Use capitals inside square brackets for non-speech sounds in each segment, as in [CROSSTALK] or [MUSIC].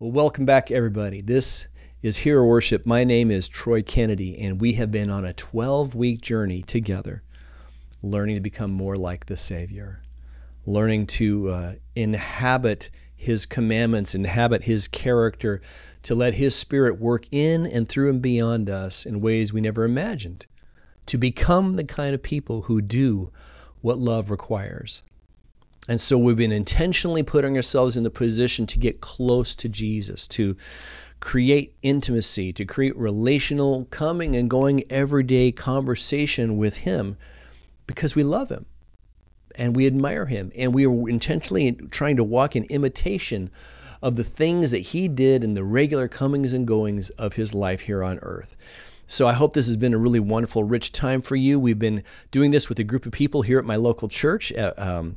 Well, welcome back, everybody. This is Hero Worship. My name is Troy Kennedy, and we have been on a 12 week journey together, learning to become more like the Savior, learning to uh, inhabit His commandments, inhabit His character, to let His Spirit work in and through and beyond us in ways we never imagined, to become the kind of people who do what love requires. And so we've been intentionally putting ourselves in the position to get close to Jesus, to create intimacy, to create relational, coming and going everyday conversation with Him because we love Him and we admire Him. And we are intentionally trying to walk in imitation of the things that He did in the regular comings and goings of His life here on earth. So I hope this has been a really wonderful, rich time for you. We've been doing this with a group of people here at my local church. Um,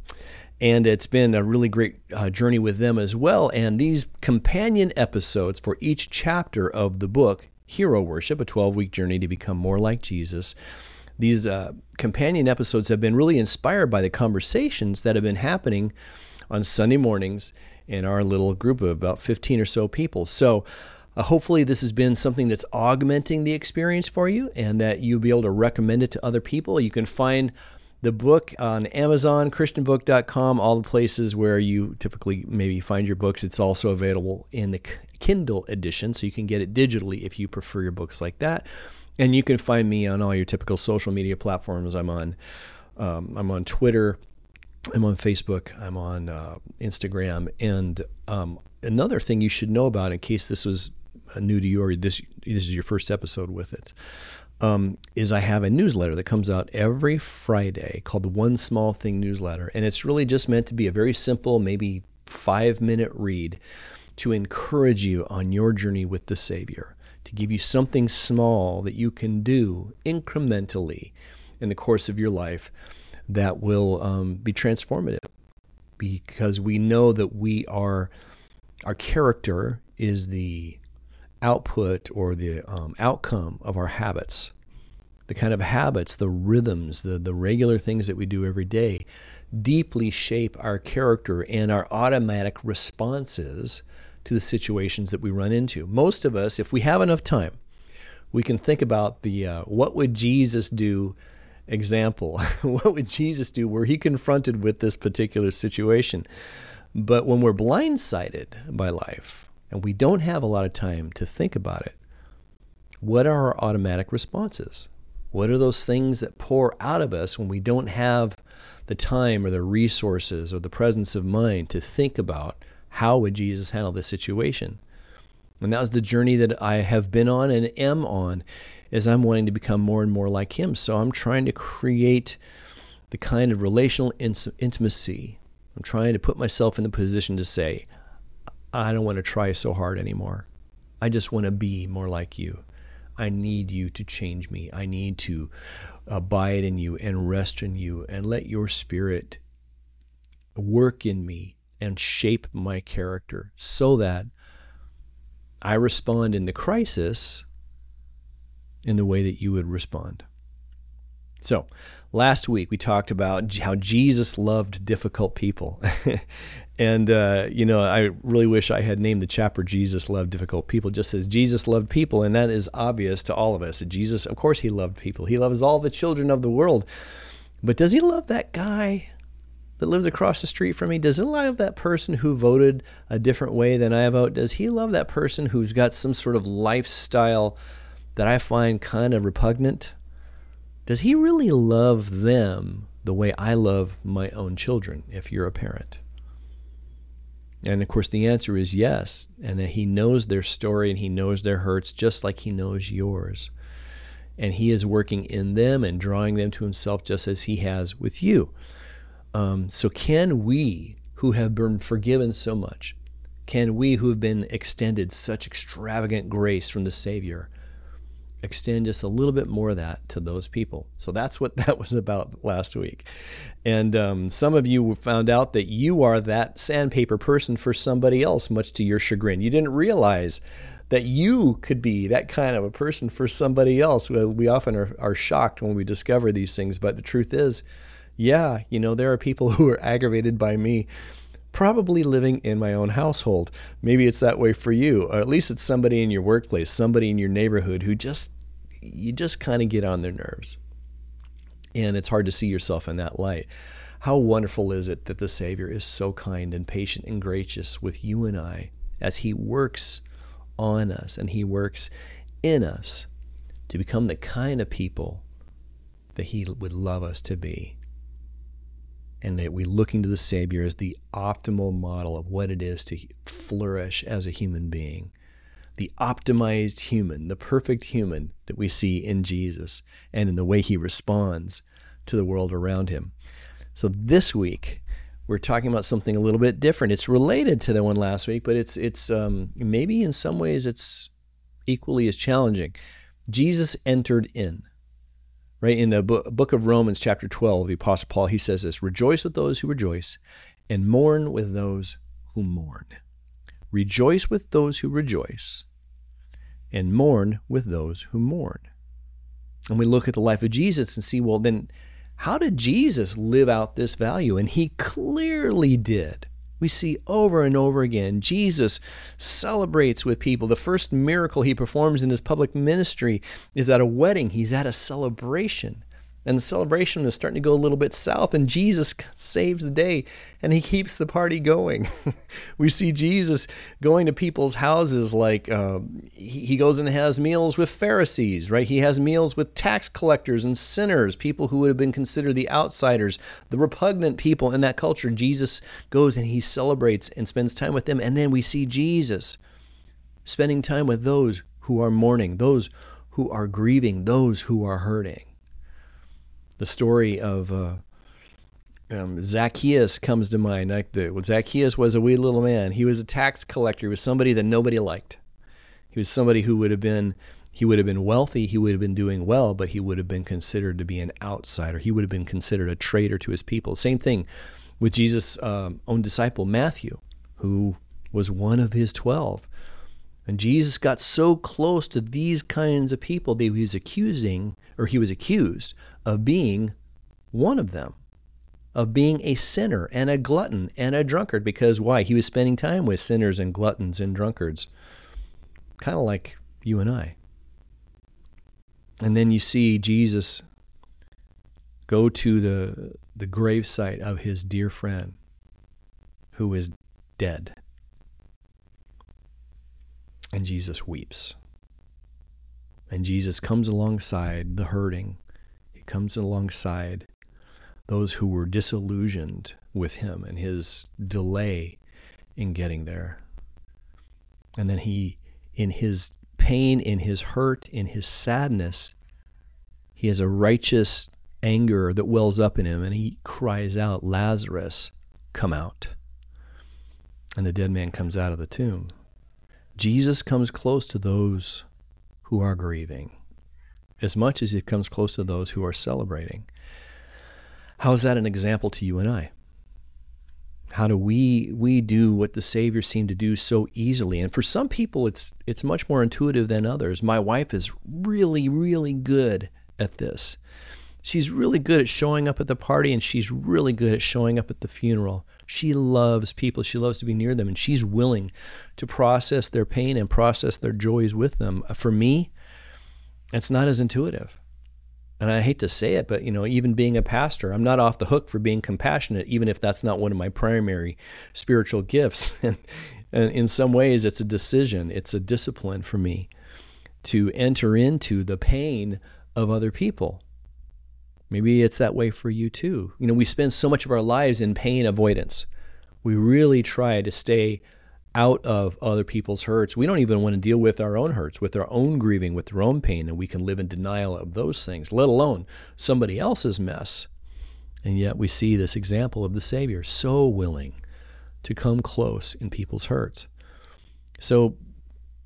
and it's been a really great uh, journey with them as well. And these companion episodes for each chapter of the book, Hero Worship, a 12 week journey to become more like Jesus, these uh, companion episodes have been really inspired by the conversations that have been happening on Sunday mornings in our little group of about 15 or so people. So, uh, hopefully, this has been something that's augmenting the experience for you and that you'll be able to recommend it to other people. You can find the book on Amazon, ChristianBook.com, all the places where you typically maybe find your books. It's also available in the Kindle edition, so you can get it digitally if you prefer your books like that. And you can find me on all your typical social media platforms. I'm on, um, I'm on Twitter, I'm on Facebook, I'm on uh, Instagram, and um, another thing you should know about in case this was new to you or this this is your first episode with it um, is I have a newsletter that comes out every Friday called the One Small Thing newsletter. And it's really just meant to be a very simple, maybe five minute read to encourage you on your journey with the Savior, to give you something small that you can do incrementally in the course of your life that will um, be transformative. Because we know that we are, our character is the output or the um, outcome of our habits, the kind of habits, the rhythms, the, the regular things that we do every day, deeply shape our character and our automatic responses to the situations that we run into. Most of us, if we have enough time, we can think about the uh, what would Jesus do example. [LAUGHS] what would Jesus do were he confronted with this particular situation? But when we're blindsided by life, and we don't have a lot of time to think about it, what are our automatic responses? What are those things that pour out of us when we don't have the time or the resources or the presence of mind to think about how would Jesus handle this situation? And that was the journey that I have been on and am on as I'm wanting to become more and more like him. So I'm trying to create the kind of relational intimacy. I'm trying to put myself in the position to say, I don't want to try so hard anymore. I just want to be more like you. I need you to change me. I need to abide in you and rest in you and let your spirit work in me and shape my character so that I respond in the crisis in the way that you would respond. So, last week we talked about how Jesus loved difficult people. [LAUGHS] And, uh, you know, I really wish I had named the chapter Jesus Loved Difficult People just as Jesus loved people. And that is obvious to all of us. Jesus, of course, he loved people. He loves all the children of the world. But does he love that guy that lives across the street from me? Does he love that person who voted a different way than I vote? Does he love that person who's got some sort of lifestyle that I find kind of repugnant? Does he really love them the way I love my own children if you're a parent? And of course, the answer is yes. And that he knows their story and he knows their hurts just like he knows yours. And he is working in them and drawing them to himself just as he has with you. Um, so, can we who have been forgiven so much, can we who have been extended such extravagant grace from the Savior, extend just a little bit more of that to those people. So that's what [LAUGHS] that was about last week. And um, some of you found out that you are that sandpaper person for somebody else, much to your chagrin. You didn't realize that you could be that kind of a person for somebody else. We often are, are shocked when we discover these things, but the truth is, yeah, you know, there are people [LAUGHS] who are aggravated by me probably living in my own household. Maybe it's that way for you, or at least it's somebody in your workplace, somebody in your neighborhood who just you just kind of get on their nerves. And it's hard to see yourself in that light. How wonderful is it that the Savior is so kind and patient and gracious with you and I as He works on us and He works in us to become the kind of people that He would love us to be and that we look into the Savior as the optimal model of what it is to flourish as a human being. The optimized human, the perfect human that we see in Jesus and in the way he responds to the world around him. So this week, we're talking about something a little bit different. It's related to the one last week, but it's it's um, maybe in some ways it's equally as challenging. Jesus entered in right? In the book of Romans, chapter 12, the Apostle Paul, he says this Rejoice with those who rejoice, and mourn with those who mourn. Rejoice with those who rejoice, and mourn with those who mourn. And we look at the life of Jesus and see, well, then, how did Jesus live out this value? And he clearly did. We see over and over again Jesus celebrates with people. The first miracle he performs in his public ministry is at a wedding, he's at a celebration and the celebration is starting to go a little bit south and jesus saves the day and he keeps the party going. [LAUGHS] We see jesus going to people's houses like um, he, he goes and has meals with pharisees right? He has meals with tax collectors and sinners people who would have been considered the outsiders the repugnant people in that culture. Jesus goes and he celebrates and spends time with them and then we see jesus spending time with those who are mourning those who are grieving those who are hurting the story of uh, um, Zacchaeus comes to mind. Like the, well, Zacchaeus was a wee little man. He was a tax collector. He was somebody that nobody liked. He was somebody who would have been he would have been wealthy. He would have been doing well, but he would have been considered to be an outsider. He would have been considered a traitor to his people. Same thing with Jesus' um, own disciple Matthew, who was one of his twelve. And Jesus got so close to these kinds of people that he was accusing, or he was accused of being one of them, of being a sinner and a glutton and a drunkard. Because why? He was spending time with sinners and gluttons and drunkards, kind of like you and I. And then you see Jesus go to the, the gravesite of his dear friend who is dead. And Jesus weeps. And Jesus comes alongside the hurting he comes alongside those who were disillusioned with him and his delay in getting there. And then he, in his pain, in his hurt, in his sadness, he has a righteous anger that wells up in him and he cries out, Lazarus, come out. And the dead man comes out of the tomb. Jesus comes close to those who are grieving as much as he comes close to those who are celebrating. How is that an example to you and I? How do we we do what the Savior seemed to do so easily? And for some people it's it's much more intuitive than others. My wife is really, really good at this. She's really good at showing up at the party and she's really good at showing up at the funeral. She loves people. She loves to be near them and she's willing to process their pain and process their joys with them. Uh, for me, it's not as intuitive. And I hate to say it, but you know, even being a pastor, I'm not off the hook for being compassionate, even if that's not one of my primary spiritual gifts. [LAUGHS] and, and in some ways, it's a decision, it's a discipline for me to enter into the pain of other people. Maybe it's that way for you too. You know, we spend so much of our lives in pain avoidance. We really try to stay out of other people's hurts. We don't even want to deal with our own hurts, with our own grieving, with our own pain, and we can live in denial of those things, let alone somebody else's mess. And yet we see this example of the Savior so willing to come close in people's hurts. So,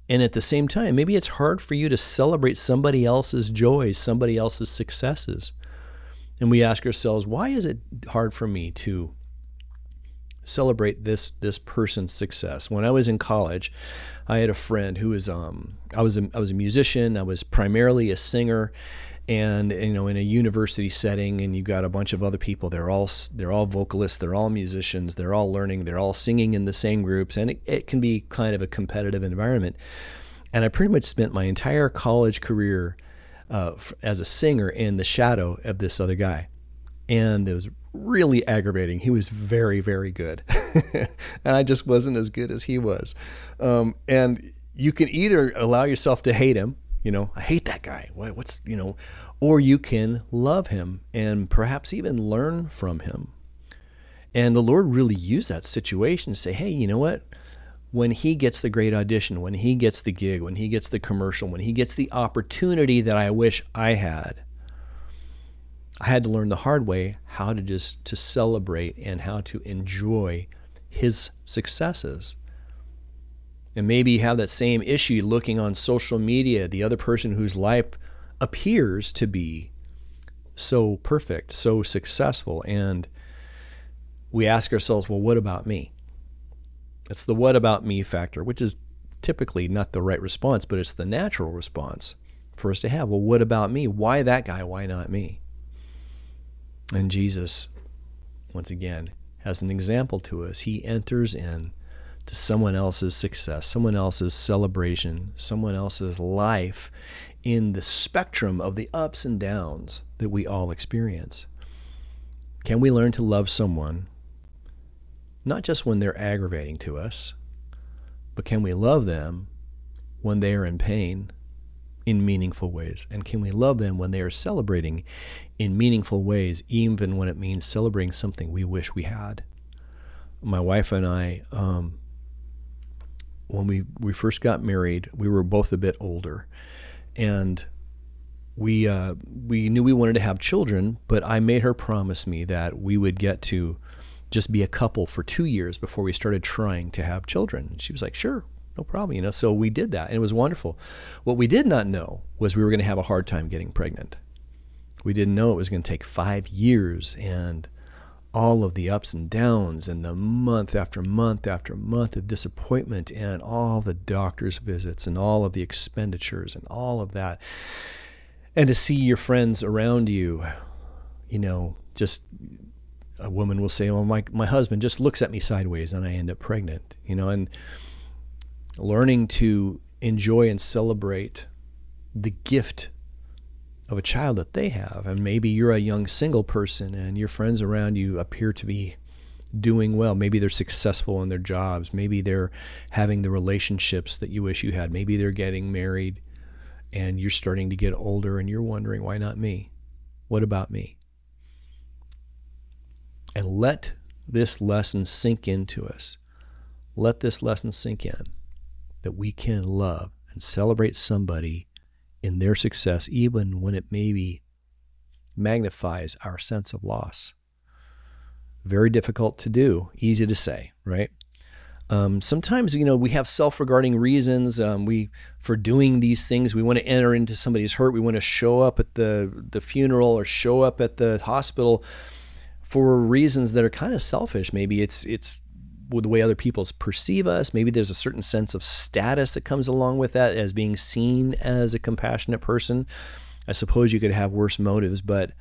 and at the same time, maybe it's hard for you to celebrate somebody else's joys, somebody else's successes. And we ask ourselves, why is it hard for me to celebrate this this person's success. When I was in college, I had a friend who was um I was a I was a musician. I was primarily a singer, and you know in a university setting, and you've got a bunch of other people. They're all they're all vocalists. They're all musicians. They're all learning. They're all singing in the same groups, and it, it can be kind of a competitive environment. And I pretty much spent my entire college career uh, as a singer in the shadow of this other guy, and it was really aggravating. He was very, very good. [LAUGHS] and I just wasn't as good as he was. Um, and you can either allow yourself to hate him, you know, I hate that guy. What, what's, you know, or you can love him and perhaps even learn from him. And the Lord really used that situation to say, hey, you know what? When he gets the great audition, when he gets the gig, when he gets the commercial, when he gets the opportunity that I wish I had, I had to learn the hard way how to just to celebrate and how to enjoy his successes. And maybe you have that same issue looking on social media, the other person whose life appears to be so perfect, so successful. And we ask ourselves, well, what about me? It's the what about me factor, which is typically not the right response, but it's the natural response for us to have. Well, what about me? Why that guy? Why not me? And Jesus, once again, has an example to us. He enters in to someone else's success, someone else's celebration, someone else's life in the spectrum of the ups and downs that we all experience. Can we learn to love someone not just when they're aggravating to us, but can we love them when they are in pain in meaningful ways? And can we love them when they are celebrating in meaningful ways, even when it means celebrating something we wish we had? My wife and I, um, when we, we first got married, we were both a bit older. And we uh, we knew we wanted to have children, but I made her promise me that we would get to just be a couple for two years before we started trying to have children. she was like, "Sure, no problem. You know, so we did that and it was wonderful. What we did not know was we were going to have a hard time getting pregnant. We didn't know it was going to take five years and all of the ups and downs and the month after month after month of disappointment and all the doctor's visits and all of the expenditures and all of that. And to see your friends around you, you know, just a woman will say, "Well, my my husband just looks at me sideways and I end up pregnant," you know, and learning to enjoy and celebrate the gift of a child that they have. And maybe you're a young single person and your friends around you appear to be doing well. Maybe they're successful in their jobs. Maybe they're having the relationships that you wish you had. Maybe they're getting married and you're starting to get older and you're wondering, why not me? What about me? And let this lesson sink into us. Let this lesson sink in that we can love and celebrate somebody in their success, even when it maybe magnifies our sense of loss. Very difficult to do, easy to say, right? Um, sometimes you know we have self-regarding reasons um, we for doing these things. We want to enter into somebody's hurt. We want to show up at the the funeral or show up at the hospital for reasons that are kind of selfish. Maybe it's it's the way other people perceive us. Maybe there's a certain sense of status that comes along with that as being seen as a compassionate person. I suppose you could have worse motives, but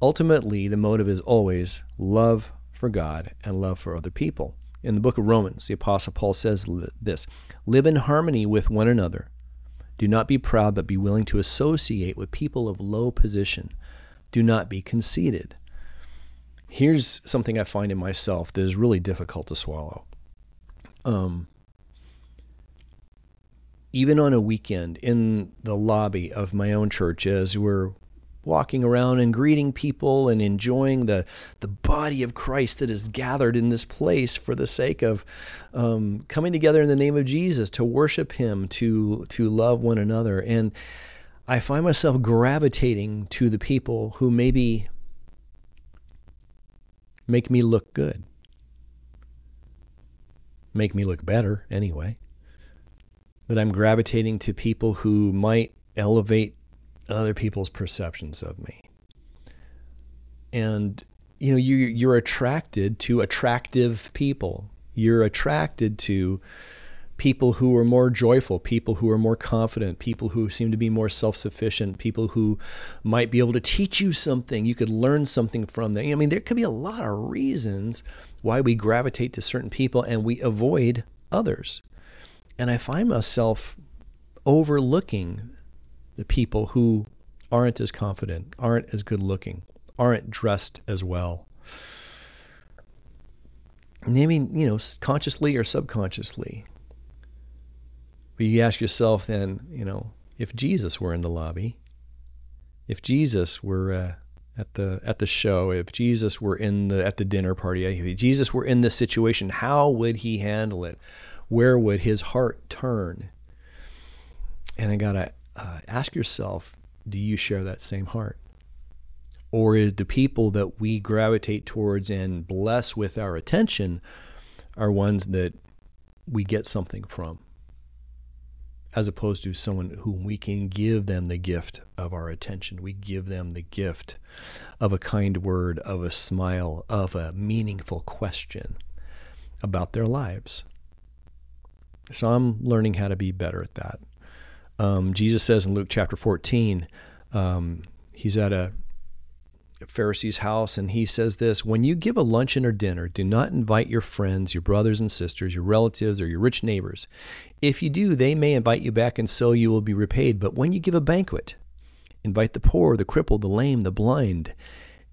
ultimately the motive is always love for God and love for other people. In the book of Romans, the Apostle Paul says this Live in harmony with one another. Do not be proud, but be willing to associate with people of low position. Do not be conceited. Here's something I find in myself that is really difficult to swallow. Um, even on a weekend in the lobby of my own church, as we're walking around and greeting people and enjoying the the body of Christ that is gathered in this place for the sake of um, coming together in the name of Jesus to worship Him, to to love one another, and I find myself gravitating to the people who maybe make me look good. Make me look better, anyway. That I'm gravitating to people who might elevate other people's perceptions of me. And you know, you you're attracted to attractive people. You're attracted to people who are more joyful, people who are more confident, people who seem to be more self sufficient, people who might be able to teach you something. You could learn something from them. I mean, there could be a lot of reasons why we gravitate to certain people and we avoid others. And I find myself overlooking the people who aren't as confident, aren't as good looking, aren't dressed as well. Maybe, you know, consciously or subconsciously. But you ask yourself then, you know, if Jesus were in the lobby, if Jesus were uh, at the at the show, if Jesus were in the at the dinner party, if Jesus were in this situation, how would he handle it? Where would his heart turn? And I gotta uh, ask yourself: Do you share that same heart? Or is the people that we gravitate towards and bless with our attention are ones that we get something from? As opposed to someone whom we can give them the gift of our attention. We give them the gift of a kind word, of a smile, of a meaningful question about their lives. So I'm learning how to be better at that. Um, Jesus says in Luke chapter 14, um, he's at a Pharisee's house, and he says this When you give a luncheon or dinner, do not invite your friends, your brothers and sisters, your relatives, or your rich neighbors. If you do, they may invite you back, and so you will be repaid. But when you give a banquet, invite the poor, the crippled, the lame, the blind,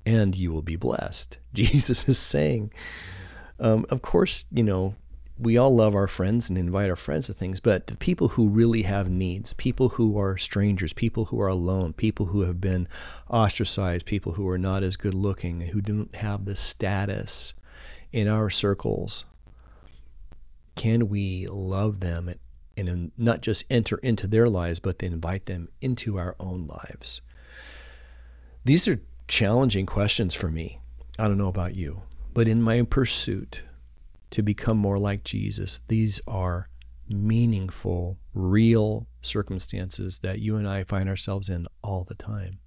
and you will be blessed. [LAUGHS] Jesus is saying, um, of course, you know, we all love our friends and invite our friends to things, but people who really have needs, people who are strangers, people who are alone, people who have been ostracized, people who are not as good looking, who don't have the status in our circles, can we love them and not just enter into their lives, but invite them into our own lives? These are challenging questions for me. I don't know about you, but in my pursuit, to become more like Jesus. These are meaningful, real circumstances that you and I find ourselves in all the time.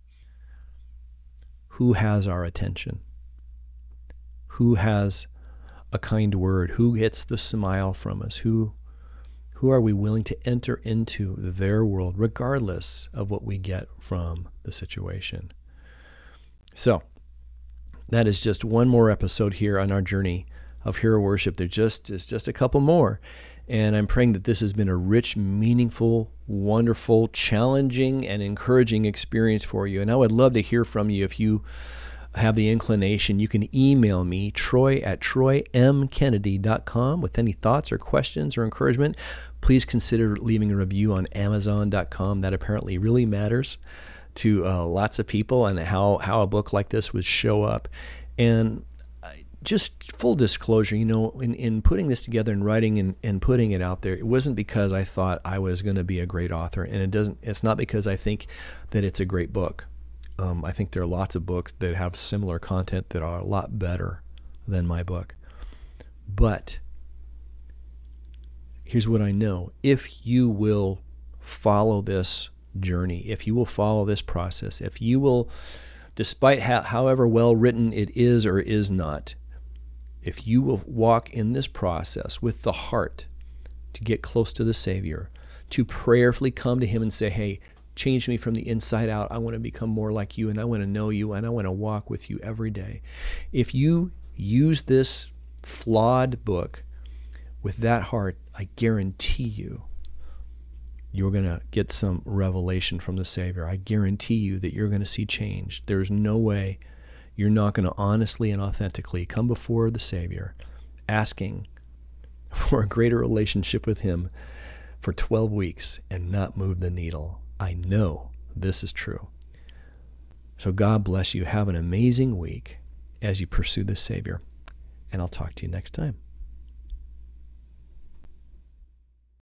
Who has our attention? Who has a kind word? Who gets the smile from us? Who who are we willing to enter into their world regardless of what we get from the situation? So, that is just one more episode here on our journey of hero worship. There just is just a couple more. And I'm praying that this has been a rich, meaningful, wonderful, challenging, and encouraging experience for you. And I would love to hear from you if you have the inclination. You can email me, troy at troymkennedy.com, with any thoughts or questions or encouragement. Please consider leaving a review on amazon.com. That apparently really matters to uh, lots of people and how, how a book like this would show up. And just full disclosure, you know, in, in putting this together and writing and, and putting it out there, it wasn't because I thought I was going to be a great author. And it doesn't, it's not because I think that it's a great book. Um, I think there are lots of books that have similar content that are a lot better than my book. But here's what I know if you will follow this journey, if you will follow this process, if you will, despite how, however well written it is or is not, if you will walk in this process with the heart to get close to the Savior, to prayerfully come to Him and say, Hey, change me from the inside out. I want to become more like you and I want to know you and I want to walk with you every day. If you use this flawed book with that heart, I guarantee you, you're going to get some revelation from the Savior. I guarantee you that you're going to see change. There's no way you're not going to honestly and authentically come before the Savior asking for a greater relationship with Him for 12 weeks and not move the needle. I know this is true. So God bless you. Have an amazing week as you pursue the Savior. And I'll talk to you next time.